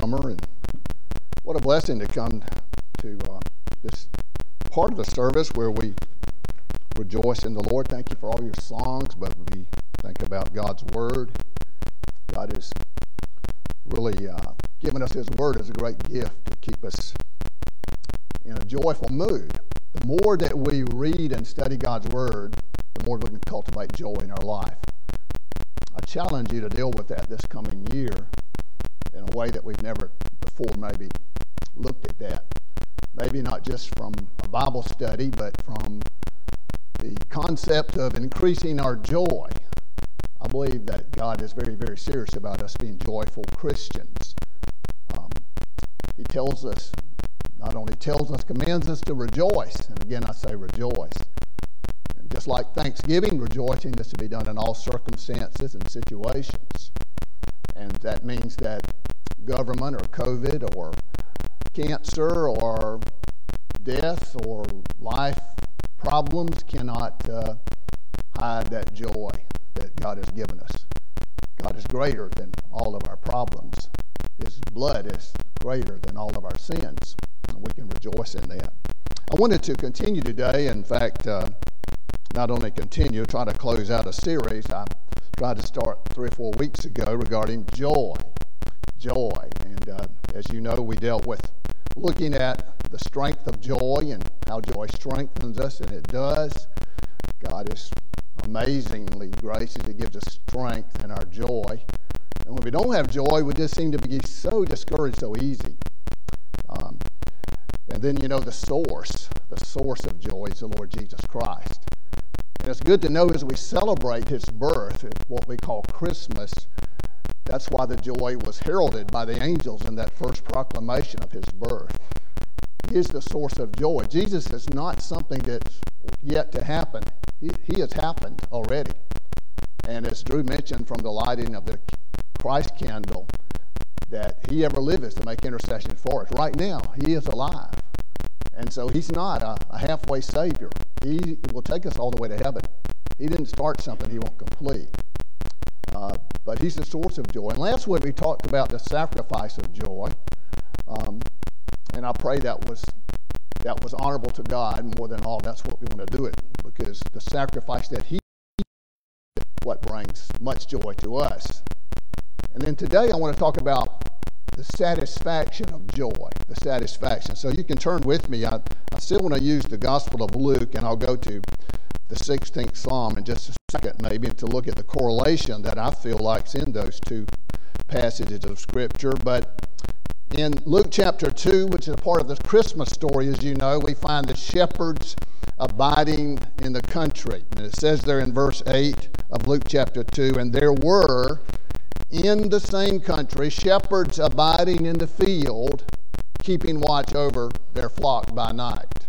summer, and what a blessing to come to uh, this part of the service where we rejoice in the Lord. Thank you for all your songs, but we think about God's Word. God has really uh, given us His Word as a great gift to keep us in a joyful mood. The more that we read and study God's Word, the more we can cultivate joy in our life. I challenge you to deal with that this coming year in a way that we've never before maybe looked at that. Maybe not just from a Bible study, but from the concept of increasing our joy. I believe that God is very, very serious about us being joyful Christians. Um, he tells us, not only tells us, commands us to rejoice. And again, I say rejoice. And just like Thanksgiving, rejoicing is to be done in all circumstances and situations. And that means that government or COVID or cancer or death or life problems cannot uh, hide that joy that God has given us. God is greater than all of our problems. His blood is greater than all of our sins, and we can rejoice in that. I wanted to continue today. In fact, uh, not only continue, try to close out a series I tried to start three or four weeks ago regarding joy joy. And uh, as you know, we dealt with looking at the strength of joy and how joy strengthens us, and it does. God is amazingly gracious. He gives us strength and our joy. And when we don't have joy, we just seem to be so discouraged so easy. Um, and then, you know, the source, the source of joy is the Lord Jesus Christ. And it's good to know as we celebrate his birth, what we call Christmas, that's why the joy was heralded by the angels in that first proclamation of his birth. He is the source of joy. Jesus is not something that's yet to happen, he, he has happened already. And as Drew mentioned from the lighting of the Christ candle, that he ever liveth to make intercession for us. Right now, he is alive. And so he's not a, a halfway Savior. He will take us all the way to heaven. He didn't start something he won't complete. Uh, but he's the source of joy. And last week we talked about the sacrifice of joy. Um, and I pray that was that was honorable to God more than all. That's what we want to do it because the sacrifice that He what brings much joy to us. And then today I want to talk about the satisfaction of joy. The satisfaction. So you can turn with me. I, I still want to use the Gospel of Luke, and I'll go to the 16th Psalm in just a second, maybe, to look at the correlation that I feel like is in those two passages of Scripture. But in Luke chapter 2, which is a part of the Christmas story, as you know, we find the shepherds abiding in the country. And it says there in verse 8 of Luke chapter 2 and there were in the same country shepherds abiding in the field, keeping watch over their flock by night.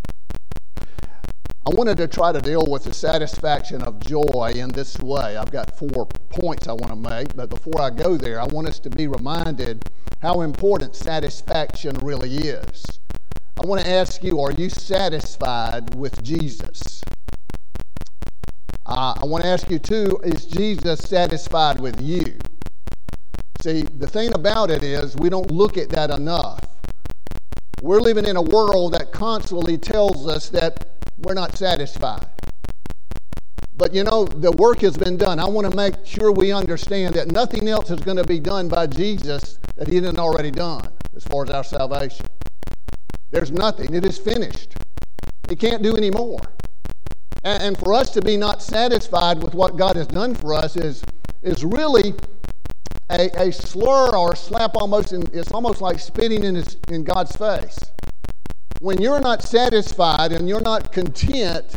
I wanted to try to deal with the satisfaction of joy in this way. I've got four points I want to make, but before I go there, I want us to be reminded how important satisfaction really is. I want to ask you are you satisfied with Jesus? Uh, I want to ask you, too, is Jesus satisfied with you? See, the thing about it is, we don't look at that enough. We're living in a world that constantly tells us that we're not satisfied. But you know, the work has been done. I want to make sure we understand that nothing else is going to be done by Jesus that he didn't already done as far as our salvation. There's nothing. It is finished. He can't do any more. And, for us to be not satisfied with what God has done for us is, is really a, a slur or a slap almost in, it's almost like spitting in, his, in God's face when you're not satisfied and you're not content,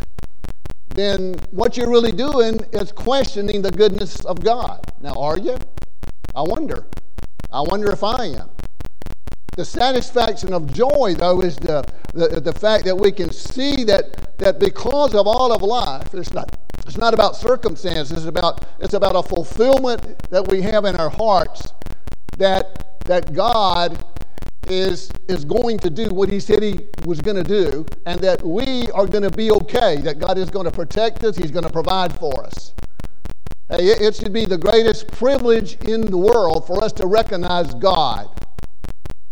then what you're really doing is questioning the goodness of God. Now, are you? I wonder. I wonder if I am. The satisfaction of joy, though, is the, the, the fact that we can see that, that because of all of life, it's not, it's not about circumstances, it's about, it's about a fulfillment that we have in our hearts that, that God is, is going to do what He said He was going to do, and that we are going to be okay, that God is going to protect us, He's going to provide for us. Hey, it should be the greatest privilege in the world for us to recognize God.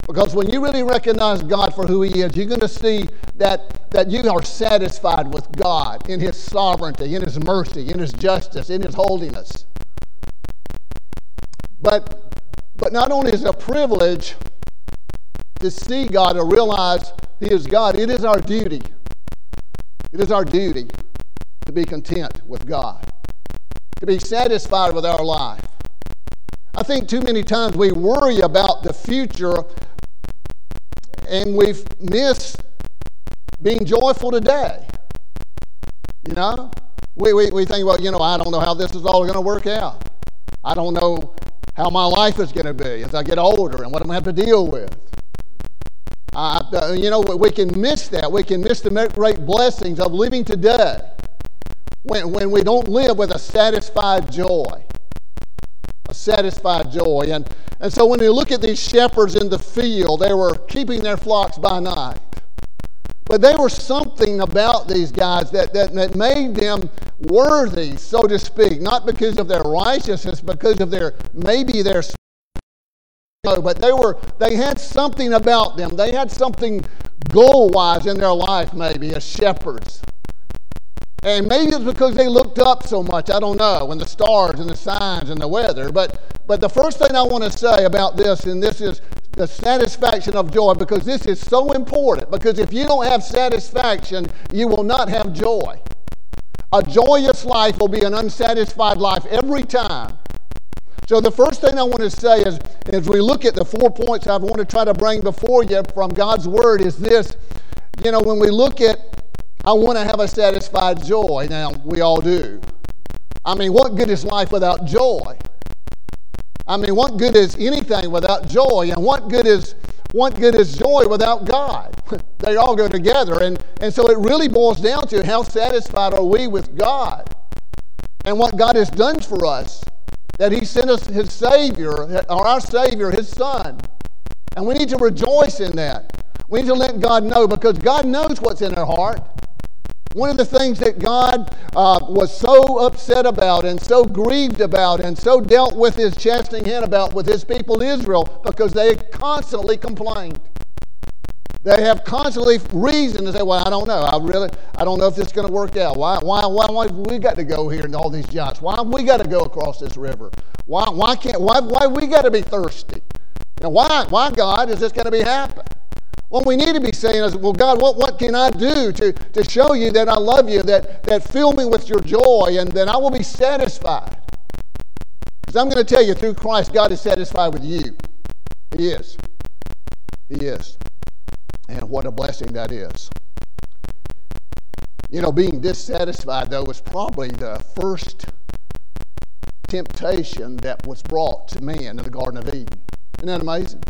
Because when you really recognize God for who He is, you're going to see that, that you are satisfied with God in His sovereignty, in His mercy, in His justice, in His holiness. But, but not only is it a privilege to see God, to realize He is God, it is our duty. It is our duty to be content with God, to be satisfied with our life. I think too many times we worry about the future and we've missed being joyful today. You know? We, we, we think, well, you know, I don't know how this is all going to work out. I don't know how my life is going to be as I get older and what I'm going to have to deal with. Uh, you know, we can miss that. We can miss the great blessings of living today when, when we don't live with a satisfied joy a satisfied joy. And, and so when you look at these shepherds in the field, they were keeping their flocks by night. But there was something about these guys that, that, that made them worthy, so to speak, not because of their righteousness, because of their maybe their but they were they had something about them. They had something goal-wise in their life, maybe as shepherds. And maybe it's because they looked up so much, I don't know, and the stars and the signs and the weather. But, but the first thing I want to say about this, and this is the satisfaction of joy, because this is so important. Because if you don't have satisfaction, you will not have joy. A joyous life will be an unsatisfied life every time. So, the first thing I want to say is, as we look at the four points I want to try to bring before you from God's Word, is this. You know, when we look at I want to have a satisfied joy. Now, we all do. I mean, what good is life without joy? I mean, what good is anything without joy? And what good is what good is joy without God? they all go together. And, and so it really boils down to how satisfied are we with God and what God has done for us. That He sent us His Savior, or our Savior, His Son. And we need to rejoice in that. We need to let God know because God knows what's in our heart. One of the things that God uh, was so upset about and so grieved about and so dealt with his chastening hand about with his people Israel because they constantly complained. They have constantly reason to say, "Well, I don't know. I really, I don't know if this is going to work out. Why, why, why, why we got to go here and all these giants? Why we got to go across this river? Why, why can't, why, why we got to be thirsty? You know, why, why God is this going to be happen? What we need to be saying is, well, God, what, what can I do to, to show you that I love you, that, that fill me with your joy, and then I will be satisfied? Because I'm going to tell you, through Christ, God is satisfied with you. He is. He is. And what a blessing that is. You know, being dissatisfied, though, was probably the first temptation that was brought to man in the Garden of Eden. Isn't that amazing?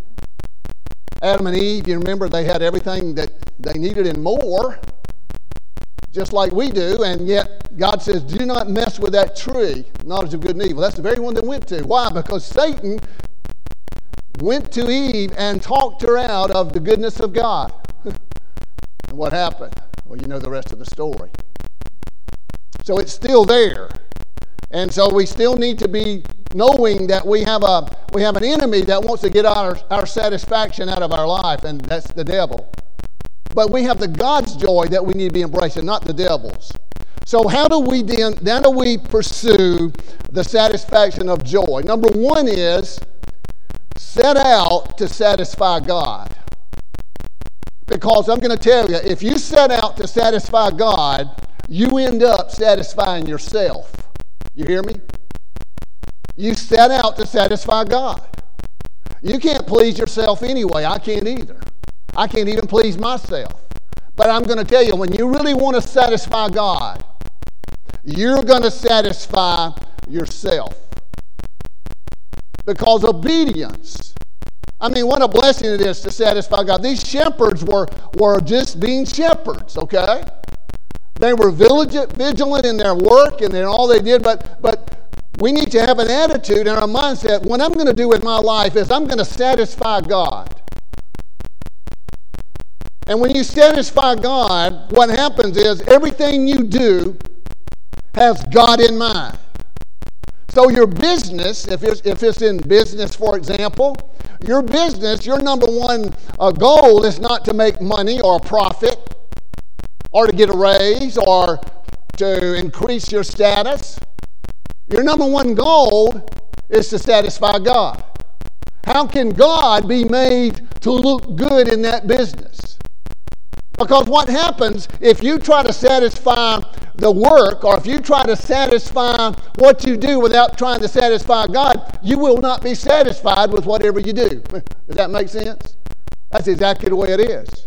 Adam and Eve, you remember they had everything that they needed and more, just like we do, and yet God says, Do not mess with that tree, knowledge of good and evil. That's the very one they went to. Why? Because Satan went to Eve and talked her out of the goodness of God. and what happened? Well, you know the rest of the story. So it's still there. And so we still need to be knowing that we have a we have an enemy that wants to get our, our satisfaction out of our life, and that's the devil. But we have the God's joy that we need to be embracing, not the devil's. So how do we then how do we pursue the satisfaction of joy? Number one is set out to satisfy God. Because I'm going to tell you, if you set out to satisfy God, you end up satisfying yourself. You hear me? You set out to satisfy God. You can't please yourself anyway. I can't either. I can't even please myself. But I'm going to tell you, when you really want to satisfy God, you're going to satisfy yourself. Because obedience, I mean, what a blessing it is to satisfy God. These shepherds were, were just being shepherds, okay? They were vigilant in their work and in all they did, but, but we need to have an attitude and a mindset. What I'm going to do with my life is I'm going to satisfy God. And when you satisfy God, what happens is everything you do has God in mind. So, your business, if it's, if it's in business, for example, your business, your number one uh, goal is not to make money or profit or to get a raise or to increase your status. Your number one goal is to satisfy God. How can God be made to look good in that business? Because what happens if you try to satisfy the work or if you try to satisfy what you do without trying to satisfy God, you will not be satisfied with whatever you do. Does that make sense? That's exactly the way it is.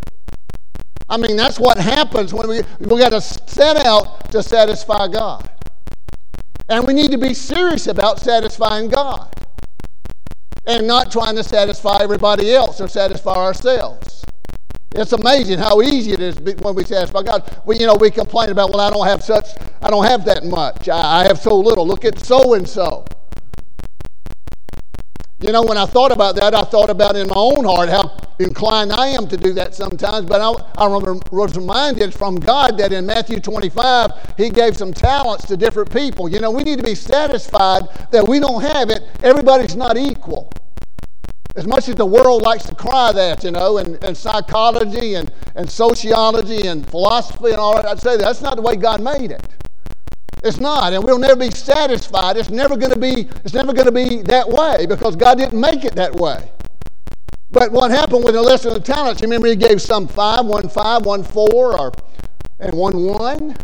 I mean, that's what happens when we, we got to set out to satisfy God. And we need to be serious about satisfying God and not trying to satisfy everybody else or satisfy ourselves. It's amazing how easy it is when we satisfy God. We, you know, we complain about, well, I don't have such, I don't have that much. I, I have so little. Look at so and so. You know, when I thought about that, I thought about in my own heart how inclined I am to do that sometimes. But I, I was reminded from God that in Matthew 25, He gave some talents to different people. You know, we need to be satisfied that we don't have it. Everybody's not equal. As much as the world likes to cry that, you know, and, and psychology and, and sociology and philosophy and all that, I'd say that's not the way God made it. It's not, and we'll never be satisfied. It's never going to be. It's never going to be that way because God didn't make it that way. But what happened with the lesson of talents? Remember He gave some five, one five, one four, or and one one.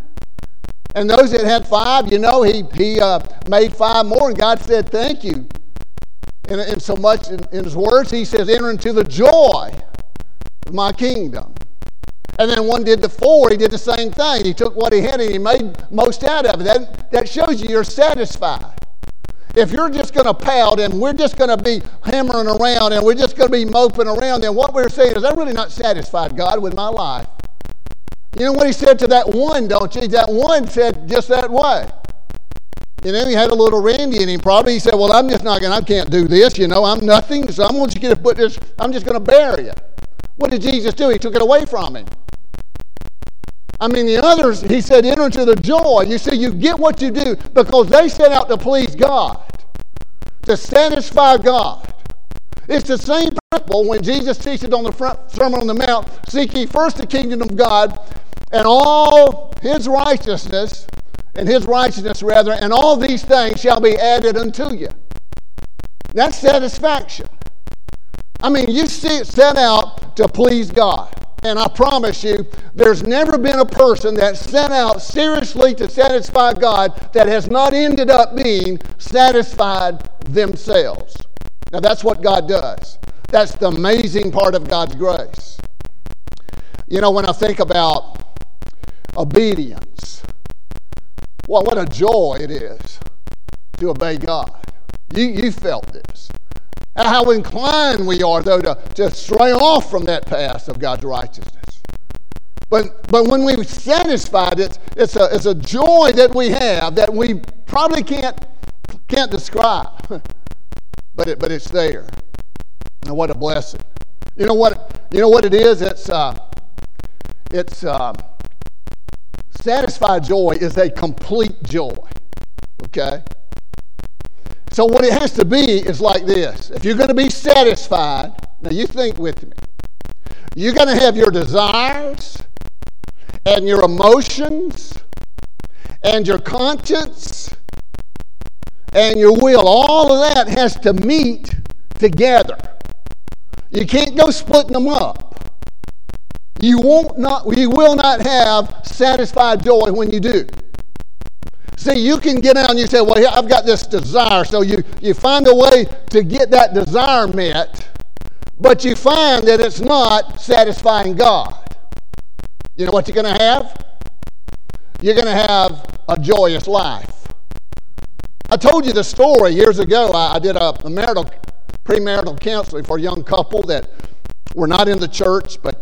And those that had five, you know, He He uh, made five more, and God said, "Thank you." And, and so much in, in His words, He says, "Enter into the joy of my kingdom." And then one did the four, he did the same thing. He took what he had and he made most out of it. That, that shows you you're satisfied. If you're just going to pout and we're just going to be hammering around and we're just going to be moping around, then what we're saying is, I'm really not satisfied, God, with my life. You know what he said to that one, don't you? That one said just that way. You know, he had a little Randy in him probably. He said, Well, I'm just not going I can't do this, you know, I'm nothing, so I'm just going to get put this, I'm just going to bury you. What did Jesus do? He took it away from him. I mean, the others, he said, enter into the joy. You see, you get what you do because they set out to please God, to satisfy God. It's the same principle when Jesus teaches on the front, Sermon on the Mount seek ye first the kingdom of God and all his righteousness, and his righteousness rather, and all these things shall be added unto you. That's satisfaction. I mean, you set out to please God. And I promise you, there's never been a person that set out seriously to satisfy God that has not ended up being satisfied themselves. Now, that's what God does. That's the amazing part of God's grace. You know, when I think about obedience, well, what a joy it is to obey God. You, you felt this. How inclined we are, though, to, to stray off from that path of God's righteousness. But, but when we've satisfied it, it's a, it's a joy that we have that we probably can't, can't describe. but, it, but it's there. And what a blessing. You know what, you know what it is? It's, uh, it's uh, satisfied joy is a complete joy. Okay? So, what it has to be is like this if you're going to be satisfied, now you think with me, you're going to have your desires and your emotions and your conscience and your will. All of that has to meet together. You can't go splitting them up. You, won't not, you will not have satisfied joy when you do. See, you can get out and you say, Well, I've got this desire. So you, you find a way to get that desire met, but you find that it's not satisfying God. You know what you're going to have? You're going to have a joyous life. I told you the story years ago. I, I did a, a marital premarital counseling for a young couple that were not in the church, but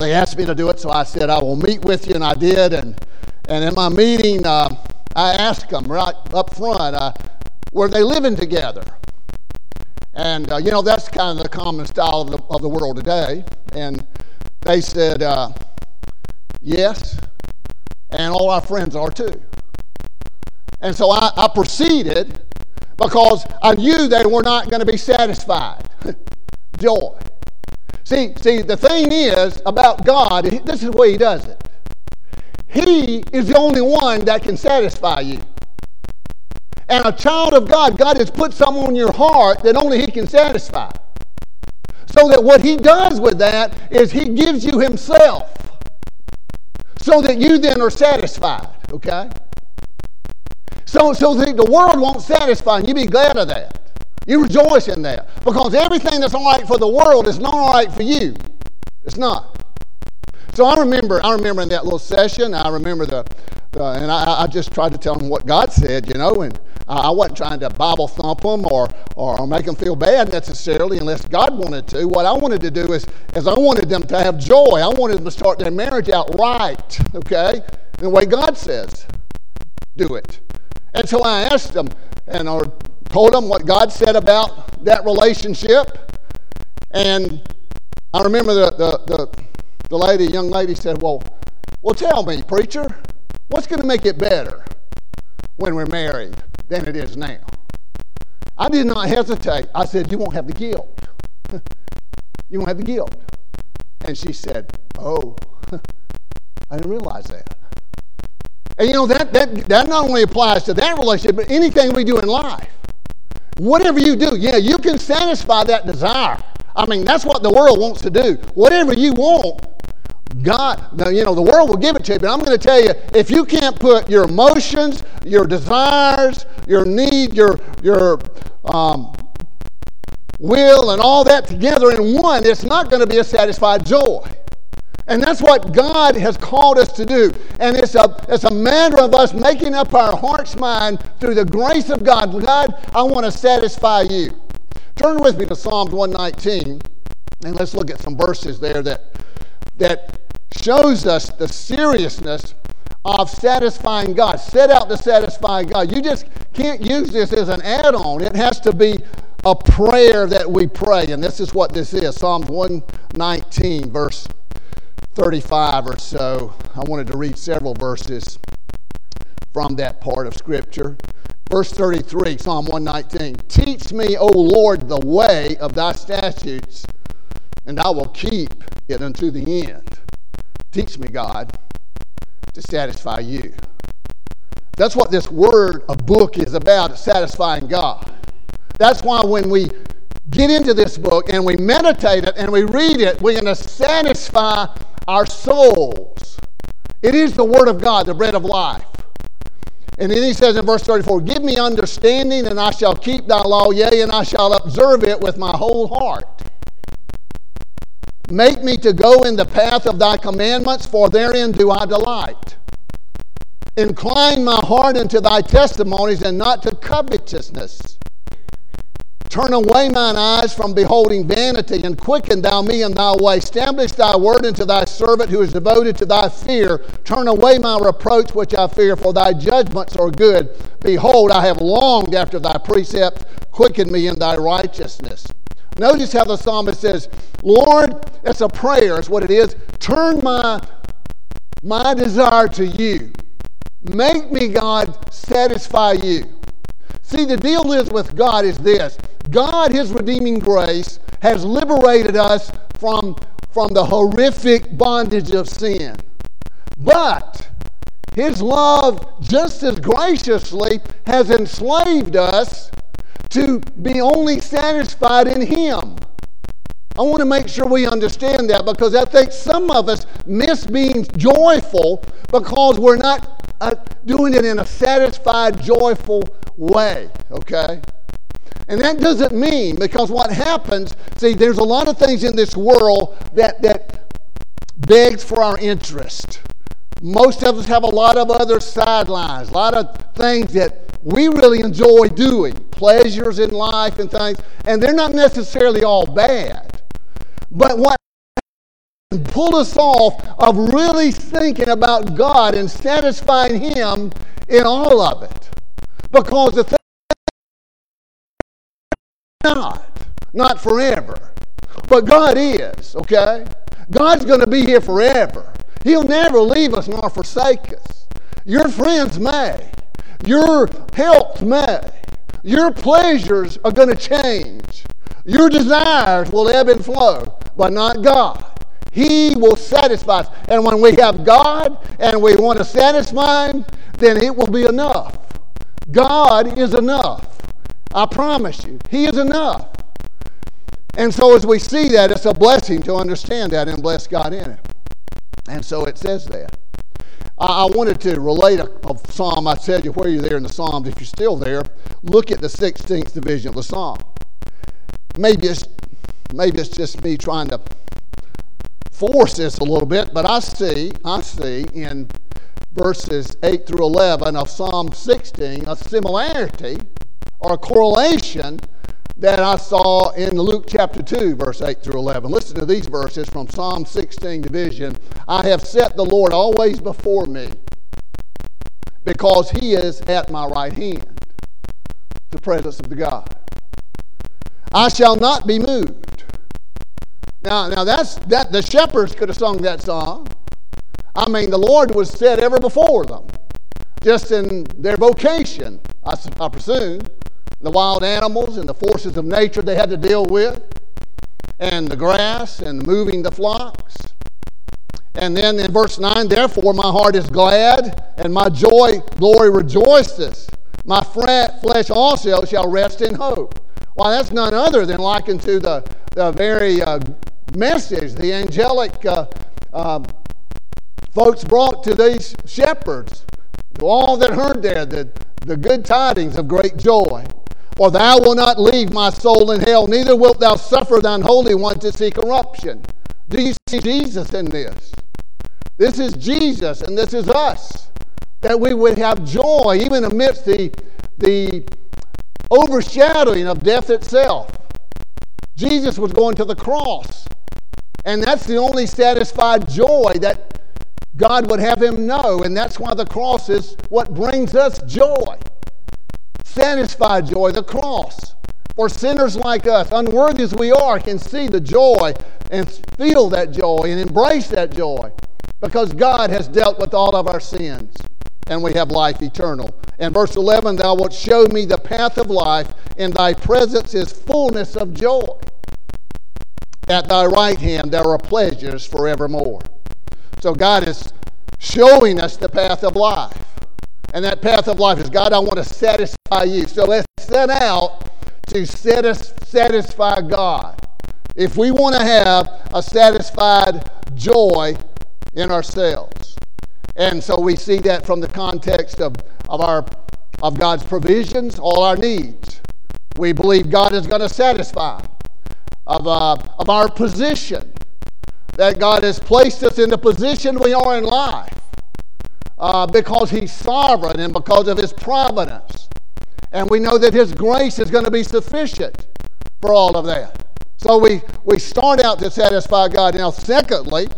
they asked me to do it, so I said, I will meet with you, and I did. And, and in my meeting, uh, I asked them right up front, uh, were they living together? And, uh, you know, that's kind of the common style of the, of the world today. And they said, uh, yes, and all our friends are too. And so I, I proceeded because I knew they were not going to be satisfied. Joy. See, see, the thing is about God, this is the way He does it. He is the only one that can satisfy you. And a child of God, God has put something on your heart that only He can satisfy. So that what He does with that is He gives you Himself so that you then are satisfied, okay? So, so the, the world won't satisfy, and you be glad of that. You rejoice in that. Because everything that's all right for the world is not all right for you. It's not. So I remember, I remember in that little session, I remember the, the and I, I, just tried to tell them what God said, you know, and I, I wasn't trying to Bible thump them or, or, make them feel bad necessarily unless God wanted to. What I wanted to do is, is I wanted them to have joy. I wanted them to start their marriage out right, okay, the way God says do it. And so I asked them and or told them what God said about that relationship. And I remember the, the, the, the lady, young lady said, Well, well, tell me, preacher, what's going to make it better when we're married than it is now? I did not hesitate. I said, You won't have the guilt. you won't have the guilt. And she said, Oh, I didn't realize that. And you know, that, that, that not only applies to that relationship, but anything we do in life. Whatever you do, yeah, you can satisfy that desire. I mean, that's what the world wants to do. Whatever you want, God, you know, the world will give it to you. But I'm going to tell you, if you can't put your emotions, your desires, your need, your your um, will, and all that together in one, it's not going to be a satisfied joy. And that's what God has called us to do. And it's a, it's a matter of us making up our heart's mind through the grace of God. God, I want to satisfy you. Turn with me to Psalms 119, and let's look at some verses there that, that shows us the seriousness of satisfying God. Set out to satisfy God. You just can't use this as an add on, it has to be a prayer that we pray. And this is what this is Psalms 119, verse 35 or so, I wanted to read several verses from that part of Scripture. Verse 33, Psalm 119 Teach me, O Lord, the way of thy statutes, and I will keep it unto the end. Teach me, God, to satisfy you. That's what this word, a book, is about, satisfying God. That's why when we get into this book and we meditate it and we read it, we're going to satisfy our souls. It is the Word of God, the bread of life. And then he says in verse 34 Give me understanding, and I shall keep thy law, yea, and I shall observe it with my whole heart. Make me to go in the path of thy commandments, for therein do I delight. Incline my heart unto thy testimonies, and not to covetousness. Turn away mine eyes from beholding vanity, and quicken thou me in thy way. Establish thy word unto thy servant who is devoted to thy fear. Turn away my reproach which I fear, for thy judgments are good. Behold, I have longed after thy precepts. Quicken me in thy righteousness. Notice how the psalmist says, Lord, it's a prayer, it's what it is. Turn my, my desire to you. Make me, God, satisfy you. See, the deal is with God is this God, His redeeming grace, has liberated us from, from the horrific bondage of sin. But His love, just as graciously, has enslaved us to be only satisfied in Him. I want to make sure we understand that because I think some of us miss being joyful because we're not uh, doing it in a satisfied, joyful way, okay? And that doesn't mean, because what happens, see, there's a lot of things in this world that, that begs for our interest. Most of us have a lot of other sidelines, a lot of things that we really enjoy doing, pleasures in life and things, and they're not necessarily all bad. But what pulled us off of really thinking about God and satisfying Him in all of it. Because the thing not, not forever. But God is, okay? God's going to be here forever. He'll never leave us nor forsake us. Your friends may. Your health may. Your pleasures are going to change. Your desires will ebb and flow, but not God. He will satisfy us. And when we have God and we want to satisfy Him, then it will be enough. God is enough. I promise you, He is enough. And so as we see that, it's a blessing to understand that and bless God in it. And so it says that. I, wanted to relate a, a psalm. I tell you where you're there in the Psalms. If you're still there, look at the 16th division of the Psalm. Maybe it's, maybe it's just me trying to force this a little bit, but I see, I see in verses 8 through 11 of Psalm 16 a similarity or a correlation that I saw in Luke chapter 2, verse 8 through 11. Listen to these verses from Psalm 16 division. I have set the Lord always before me because he is at my right hand, the presence of the God. I shall not be moved. Now, now that's that the shepherds could have sung that song. I mean, the Lord was set ever before them, just in their vocation, I, I presume the wild animals and the forces of nature they had to deal with, and the grass and moving the flocks. And then in verse 9, therefore my heart is glad, and my joy, glory rejoices. My flesh also shall rest in hope. Why, that's none other than likened to the, the very uh, message the angelic uh, uh, folks brought to these shepherds, to all that heard there, the, the good tidings of great joy. For thou wilt not leave my soul in hell, neither wilt thou suffer thine holy one to see corruption. Do you see Jesus in this? This is Jesus, and this is us. That we would have joy even amidst the, the overshadowing of death itself. Jesus was going to the cross. And that's the only satisfied joy that God would have him know. And that's why the cross is what brings us joy satisfied joy, the cross. For sinners like us, unworthy as we are, can see the joy and feel that joy and embrace that joy because God has dealt with all of our sins and we have life eternal. And verse 11, thou wilt show me the path of life, in thy presence is fullness of joy. At thy right hand there are pleasures forevermore. So God is showing us the path of life. And that path of life is God, I want to satisfy you. So let's set out to satisfy God. If we want to have a satisfied joy in ourselves. And so we see that from the context of, of, our, of God's provisions, all our needs. We believe God is going to satisfy. Of, uh, of our position, that God has placed us in the position we are in life uh, because He's sovereign and because of His providence. And we know that His grace is going to be sufficient for all of that. So we, we start out to satisfy God. Now, secondly,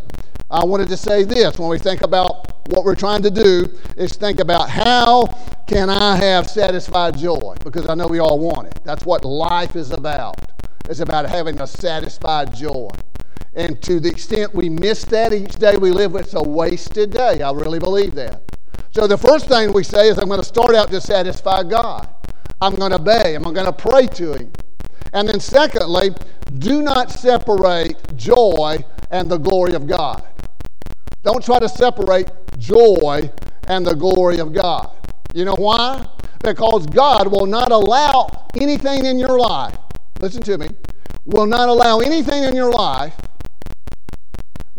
I wanted to say this when we think about what we're trying to do is think about how can I have satisfied joy? Because I know we all want it. That's what life is about. It's about having a satisfied joy. And to the extent we miss that each day we live, it's a wasted day. I really believe that. So the first thing we say is, I'm going to start out to satisfy God. I'm going to obey. I'm going to pray to Him. And then, secondly, do not separate joy and the glory of God. Don't try to separate joy and the glory of God. You know why? Because God will not allow anything in your life, listen to me, will not allow anything in your life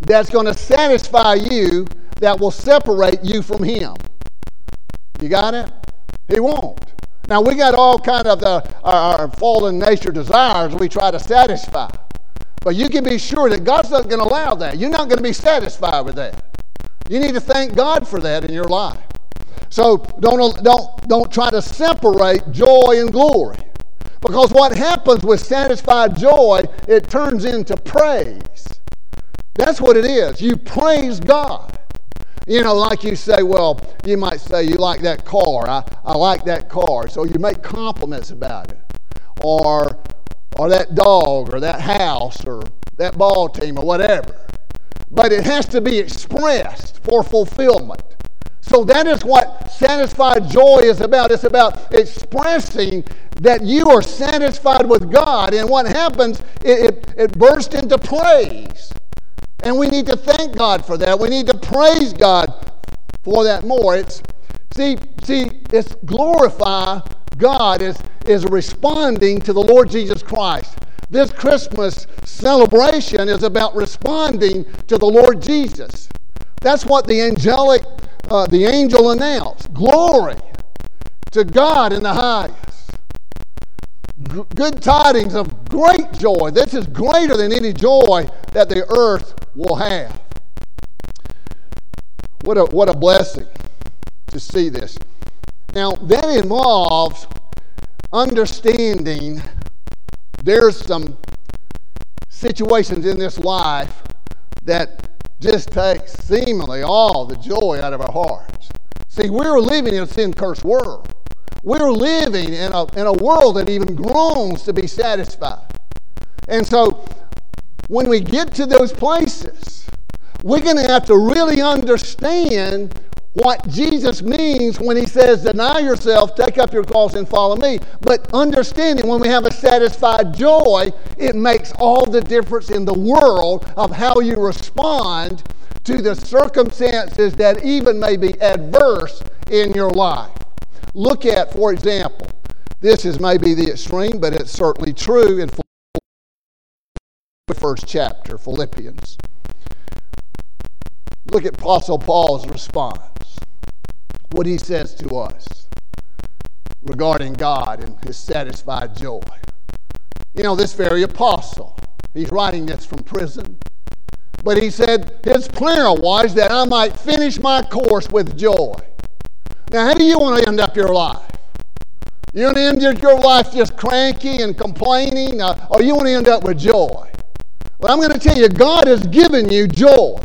that's going to satisfy you that will separate you from him. You got it? He won't. Now we got all kind of the, our, our fallen nature desires we try to satisfy. But you can be sure that God's not going to allow that. You're not going to be satisfied with that. You need to thank God for that in your life. So don't, don't, don't try to separate joy and glory. Because what happens with satisfied joy, it turns into praise. That's what it is. You praise God. You know, like you say, well, you might say you like that car. I, I like that car. So you make compliments about it. Or, or that dog or that house or that ball team or whatever. But it has to be expressed for fulfillment. So that is what satisfied joy is about. It's about expressing that you are satisfied with God. And what happens, it, it, it bursts into praise. And we need to thank God for that. We need to praise God for that more. It's see, see, it's glorify God is, is responding to the Lord Jesus Christ. This Christmas celebration is about responding to the Lord Jesus. That's what the angelic, uh, the angel announced. Glory to God in the highest. Good tidings of great joy. This is greater than any joy that the earth will have. What a, what a blessing to see this. Now, that involves understanding there's some situations in this life that just takes seemingly all the joy out of our hearts. See, we're living in a sin cursed world. We're living in a, in a world that even groans to be satisfied. And so when we get to those places, we're going to have to really understand what Jesus means when he says, Deny yourself, take up your cross, and follow me. But understanding when we have a satisfied joy, it makes all the difference in the world of how you respond to the circumstances that even may be adverse in your life. Look at, for example, this is maybe the extreme, but it's certainly true in the first chapter, Philippians. Look at Apostle Paul's response what he says to us regarding God and his satisfied joy. You know, this very apostle, he's writing this from prison. But he said his prayer was that I might finish my course with joy. Now, how do you want to end up your life? You want to end your life just cranky and complaining, or you want to end up with joy? Well, I'm going to tell you, God has given you joy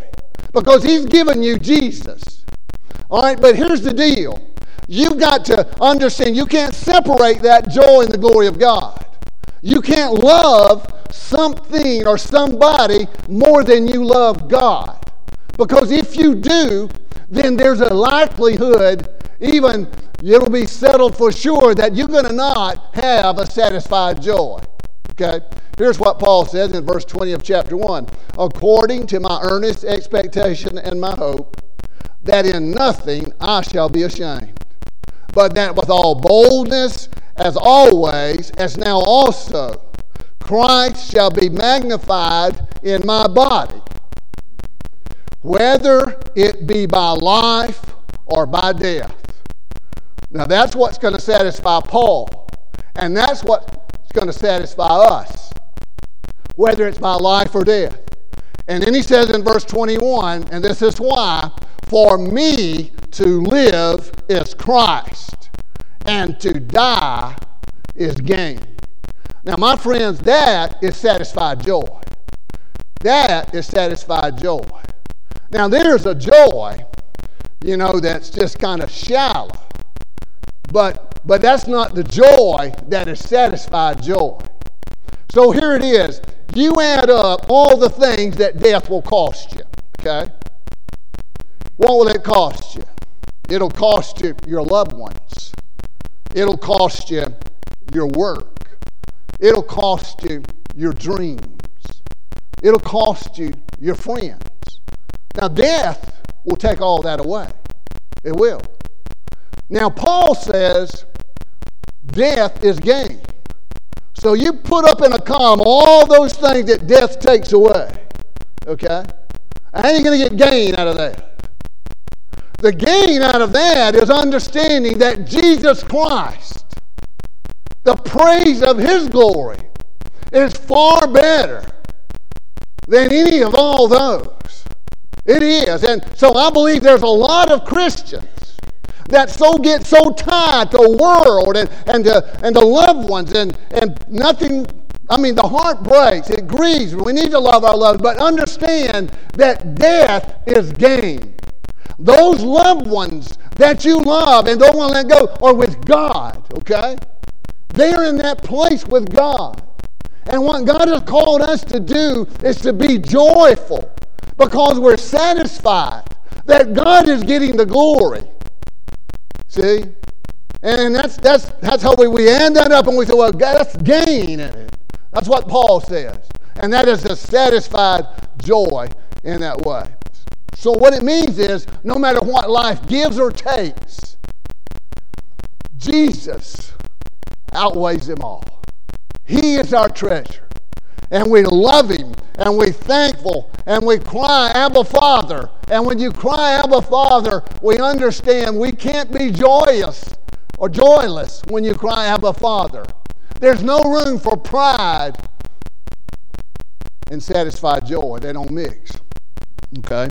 because He's given you Jesus. All right, but here's the deal. You've got to understand you can't separate that joy and the glory of God. You can't love something or somebody more than you love God. Because if you do, then there's a likelihood, even it'll be settled for sure, that you're going to not have a satisfied joy. Okay? Here's what Paul says in verse 20 of chapter 1 According to my earnest expectation and my hope, that in nothing I shall be ashamed, but that with all boldness, as always, as now also, Christ shall be magnified in my body, whether it be by life or by death. Now that's what's going to satisfy Paul, and that's what's going to satisfy us, whether it's by life or death. And then he says in verse 21, and this is why for me to live is Christ, and to die is gain. Now, my friends, that is satisfied joy. That is satisfied joy. Now, there's a joy, you know, that's just kind of shallow. But, but that's not the joy that is satisfied joy. So here it is. You add up all the things that death will cost you, okay? What will it cost you? It'll cost you your loved ones. It'll cost you your work. It'll cost you your dreams. It'll cost you your friends. Now, death will take all that away. It will. Now, Paul says death is gain. So you put up in a column all those things that death takes away. Okay? How are you going to get gain out of that? The gain out of that is understanding that Jesus Christ, the praise of His glory, is far better than any of all those. It is. And so I believe there's a lot of Christians that so get so tied to the world and, and, to, and the loved ones and, and nothing I mean, the heart breaks, it grieves. We need to love our loved, but understand that death is gain. Those loved ones that you love and don't want to let go are with God, okay? They're in that place with God. And what God has called us to do is to be joyful because we're satisfied that God is getting the glory. See? And that's, that's, that's how we, we end that up and we say, well, that's gain in it. That's what Paul says. And that is a satisfied joy in that way. So, what it means is no matter what life gives or takes, Jesus outweighs them all. He is our treasure. And we love him and we're thankful and we cry, Abba Father. And when you cry, Abba Father, we understand we can't be joyous or joyless when you cry, Abba Father. There's no room for pride and satisfied joy. They don't mix. Okay?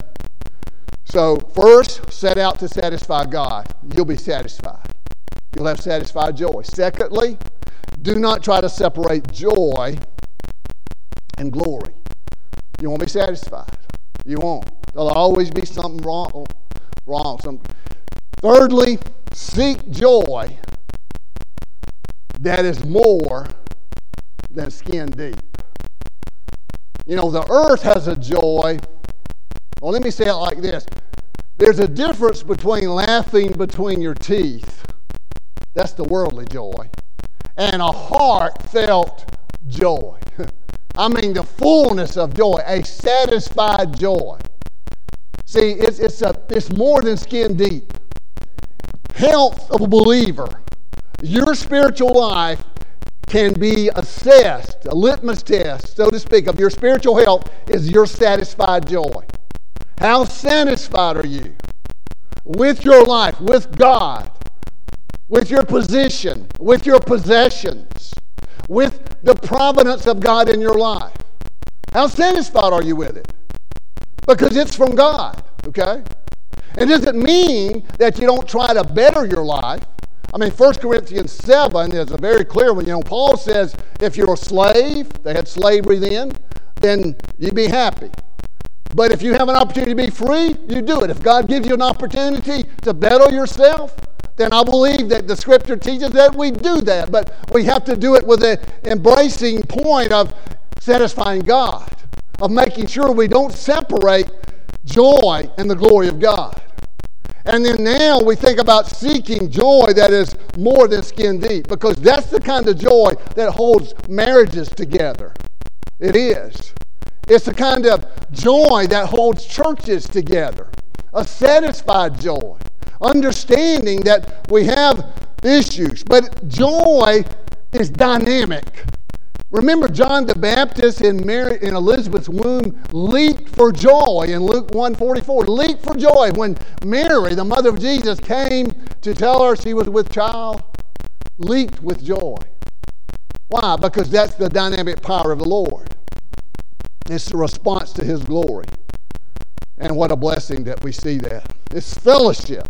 So, first, set out to satisfy God. You'll be satisfied. You'll have satisfied joy. Secondly, do not try to separate joy and glory. You won't be satisfied. You won't. There'll always be something wrong. Wrong. Some. Thirdly, seek joy that is more than skin deep. You know, the earth has a joy. Well, let me say it like this there's a difference between laughing between your teeth, that's the worldly joy, and a heartfelt joy. I mean, the fullness of joy, a satisfied joy. See, it's, it's, a, it's more than skin deep. Health of a believer your spiritual life can be assessed, a litmus test, so to speak, of your spiritual health is your satisfied joy. How satisfied are you with your life, with God, with your position, with your possessions, with the providence of God in your life? How satisfied are you with it? Because it's from God, okay? It doesn't mean that you don't try to better your life. I mean, 1 Corinthians 7 is a very clear one. You know, Paul says if you're a slave, they had slavery then, then you'd be happy. But if you have an opportunity to be free, you do it. If God gives you an opportunity to better yourself, then I believe that the scripture teaches that we do that. But we have to do it with an embracing point of satisfying God, of making sure we don't separate joy and the glory of God. And then now we think about seeking joy that is more than skin deep because that's the kind of joy that holds marriages together. It is. It's the kind of joy that holds churches together. A satisfied joy. Understanding that we have issues, but joy is dynamic. Remember, John the Baptist in, Mary, in Elizabeth's womb leaped for joy in Luke 144. Leaped for joy when Mary, the mother of Jesus, came to tell her she was with child. Leaped with joy. Why? Because that's the dynamic power of the Lord. It's the response to His glory. And what a blessing that we see that. It's fellowship.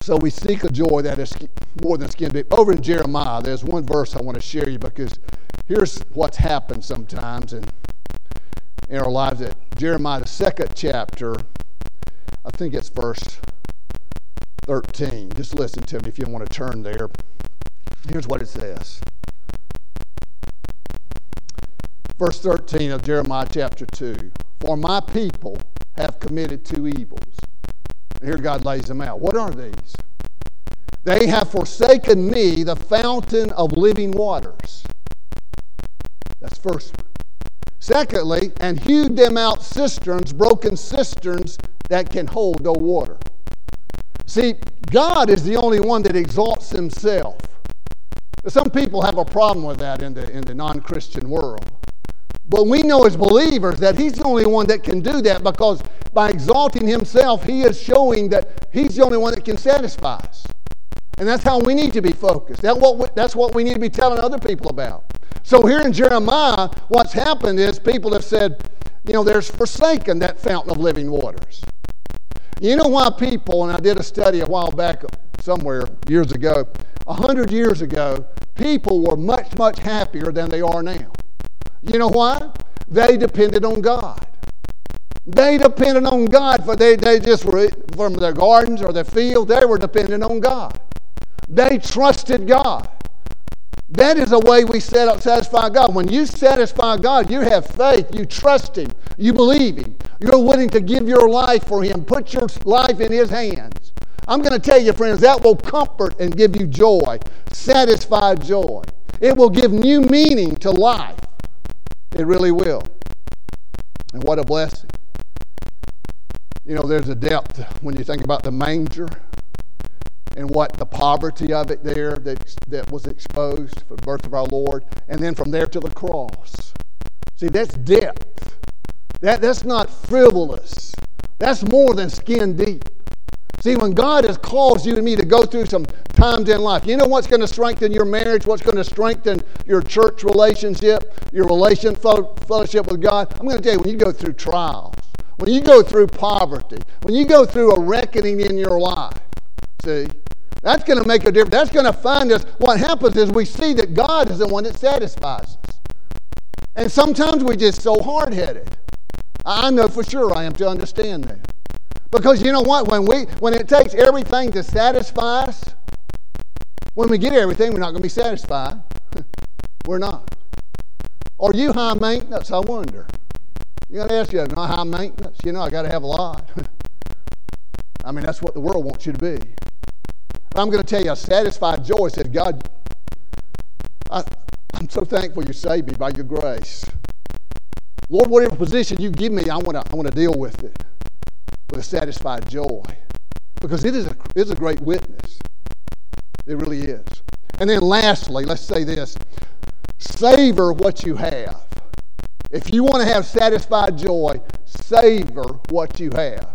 So we seek a joy that is more than skin deep. Over in Jeremiah, there's one verse I want to share you because here's what's happened sometimes in, in our lives. At Jeremiah, the second chapter, I think it's verse 13. Just listen to me if you want to turn there. Here's what it says. Verse 13 of Jeremiah chapter 2 For my people have committed two evils here God lays them out. What are these? They have forsaken me, the fountain of living waters. That's first one. Secondly, and hewed them out cisterns, broken cisterns that can hold no water. See, God is the only one that exalts himself. Some people have a problem with that in the, in the non Christian world. But we know as believers that He's the only one that can do that because by exalting Himself, He is showing that He's the only one that can satisfy us. And that's how we need to be focused. That's what we need to be telling other people about. So here in Jeremiah, what's happened is people have said, you know, there's forsaken that fountain of living waters. You know why people, and I did a study a while back somewhere years ago, a hundred years ago, people were much, much happier than they are now. You know why? They depended on God. They depended on God for they, they just were from their gardens or their field, they were dependent on God. They trusted God. That is a way we set up, satisfy God. When you satisfy God, you have faith, you trust Him, you believe Him, you're willing to give your life for Him, put your life in His hands. I'm going to tell you, friends, that will comfort and give you joy, satisfied joy. It will give new meaning to life. It really will. And what a blessing. You know, there's a depth when you think about the manger and what the poverty of it there that, that was exposed for the birth of our Lord, and then from there to the cross. See, that's depth. That, that's not frivolous. That's more than skin deep. See, when God has caused you and me to go through some times in life, you know what's going to strengthen your marriage, what's going to strengthen your church relationship, your relation fellowship with God? I'm going to tell you, when you go through trials, when you go through poverty, when you go through a reckoning in your life, see, that's going to make a difference. That's going to find us. What happens is we see that God is the one that satisfies us. And sometimes we're just so hard headed. I know for sure I am to understand that. Because you know what? When, we, when it takes everything to satisfy us, when we get everything, we're not going to be satisfied. we're not. Are you high maintenance? I wonder. You got to ask you, not high maintenance? You know, I got to have a lot. I mean, that's what the world wants you to be. But I'm going to tell you, a satisfied joy said, God, I, I'm so thankful you saved me by your grace. Lord, whatever position you give me, I want to I want to deal with it with a satisfied joy because it is a, it's a great witness. It really is. And then lastly, let's say this savor what you have. If you want to have satisfied joy, savor what you have.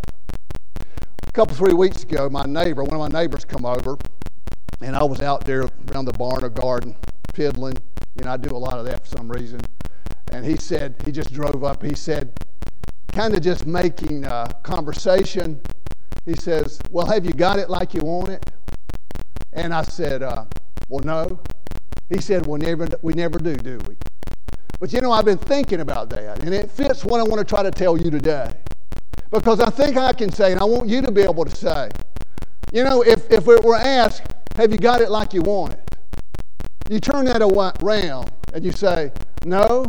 A couple, three weeks ago, my neighbor, one of my neighbors, come over, and I was out there around the barn or garden piddling. You know, I do a lot of that for some reason. And he said, he just drove up. He said, kind of just making a conversation. He says, Well, have you got it like you want it? And I said, uh, Well, no. He said, Well, never, we never do, do we? But you know, I've been thinking about that, and it fits what I want to try to tell you today. Because I think I can say, and I want you to be able to say, you know, if, if it were asked, Have you got it like you want it? You turn that around and you say, No,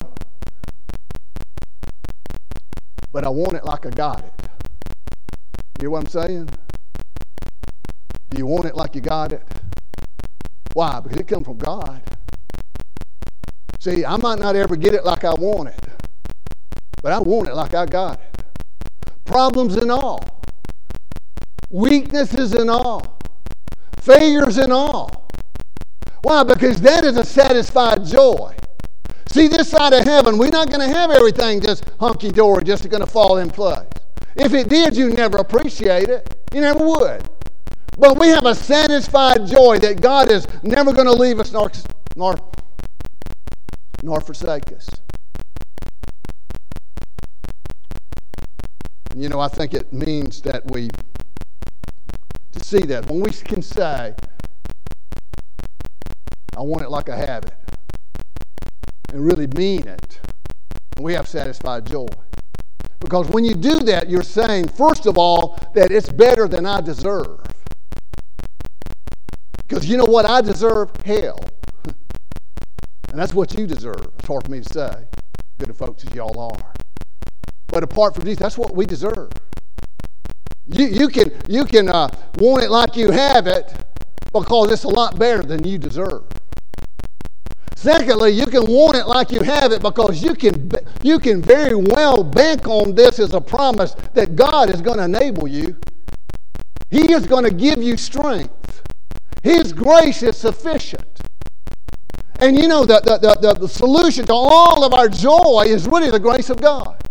but I want it like I got it. You hear what I'm saying? Do you want it like you got it? Why? Because it comes from God. See, I might not ever get it like I want it, but I want it like I got it. Problems and all, weaknesses and all, failures and all. Why? Because that is a satisfied joy. See, this side of heaven, we're not going to have everything just hunky dory, just going to fall in place. If it did, you never appreciate it. You never would. But we have a satisfied joy that God is never going to leave us nor, nor, nor forsake us. And you know, I think it means that we, to see that, when we can say, I want it like I have it and really mean it, and we have satisfied joy. Because when you do that, you're saying, first of all, that it's better than I deserve. Because you know what I deserve? Hell. and that's what you deserve. It's hard for me to say, good folks as y'all are. But apart from Jesus, that's what we deserve. You, you can, you can uh, want it like you have it because it's a lot better than you deserve. Secondly, you can want it like you have it because you can, you can very well bank on this as a promise that God is going to enable you. He is going to give you strength. His grace is sufficient. And you know, the, the, the, the solution to all of our joy is really the grace of God.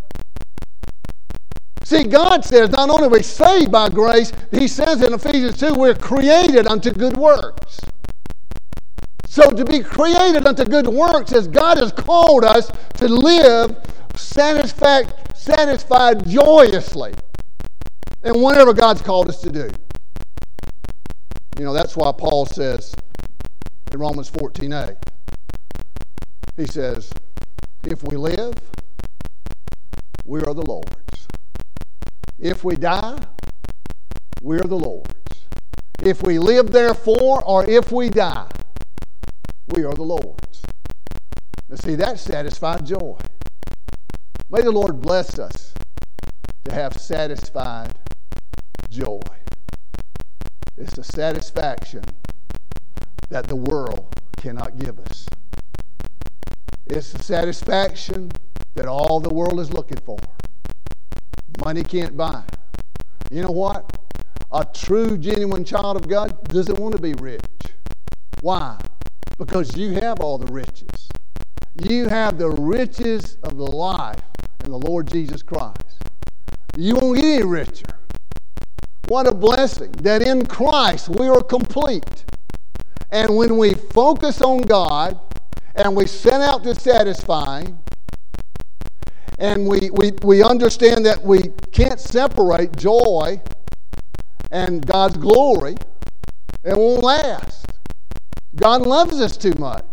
See, God says not only are we saved by grace, He says in Ephesians 2, we're created unto good works. So to be created unto good works as God has called us to live satisfied, satisfied joyously. and whatever God's called us to do. You know, that's why Paul says in Romans 14 8, he says, If we live, we are the Lord's. If we die, we are the Lord's. If we live, therefore, or if we die, we are the Lord's. Now, see, that satisfied joy. May the Lord bless us to have satisfied joy. It's a satisfaction that the world cannot give us. It's a satisfaction that all the world is looking for. Money can't buy. You know what? A true, genuine child of God doesn't want to be rich. Why? Because you have all the riches. You have the riches of the life in the Lord Jesus Christ. You won't get any richer. What a blessing that in Christ we are complete. And when we focus on God and we set out to satisfy Him, and we, we, we understand that we can't separate joy and God's glory, it won't last. God loves us too much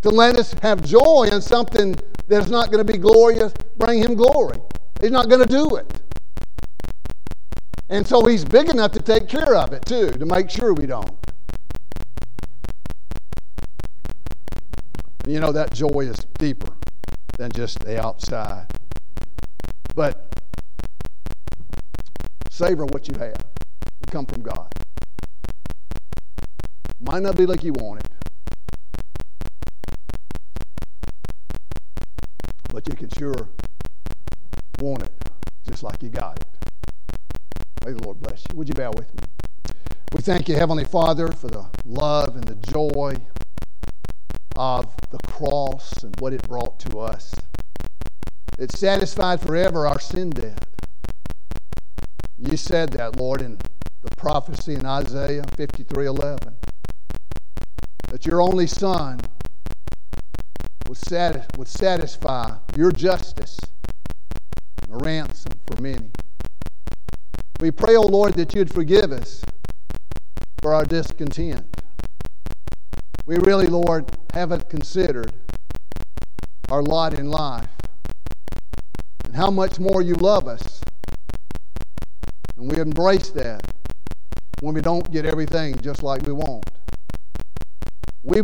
to let us have joy in something that's not going to be glorious, bring Him glory. He's not going to do it. And so He's big enough to take care of it too, to make sure we don't. You know, that joy is deeper than just the outside. But savor what you have. come from God. Might not be like you want it. But you can sure want it just like you got it. May the Lord bless you. Would you bow with me? We thank you, Heavenly Father, for the love and the joy of the cross and what it brought to us. It satisfied forever our sin debt. You said that, Lord, in the prophecy in Isaiah 53:11, that your only Son would, satis- would satisfy your justice, a ransom for many. We pray, O oh Lord, that you'd forgive us for our discontent we really, Lord, haven't considered our lot in life and how much more you love us. And we embrace that when we don't get everything just like we want. We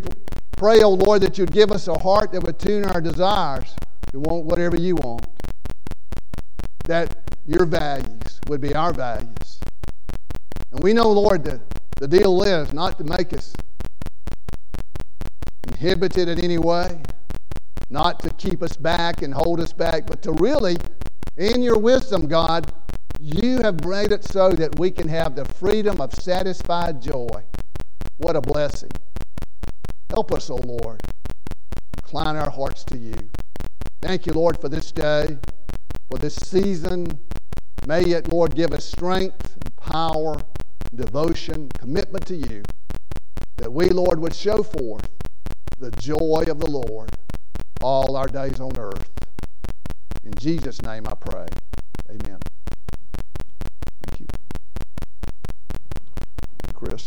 pray, O oh Lord, that you'd give us a heart that would tune our desires to want whatever you want. That your values would be our values. And we know, Lord, that the deal is not to make us inhibited in any way, not to keep us back and hold us back, but to really, in your wisdom, God, you have made it so that we can have the freedom of satisfied joy. What a blessing. Help us, O oh Lord. Incline our hearts to you. Thank you, Lord, for this day, for this season. May it, Lord, give us strength and power, devotion, commitment to you, that we, Lord, would show forth the joy of the Lord all our days on earth. In Jesus' name I pray. Amen. Thank you. Chris.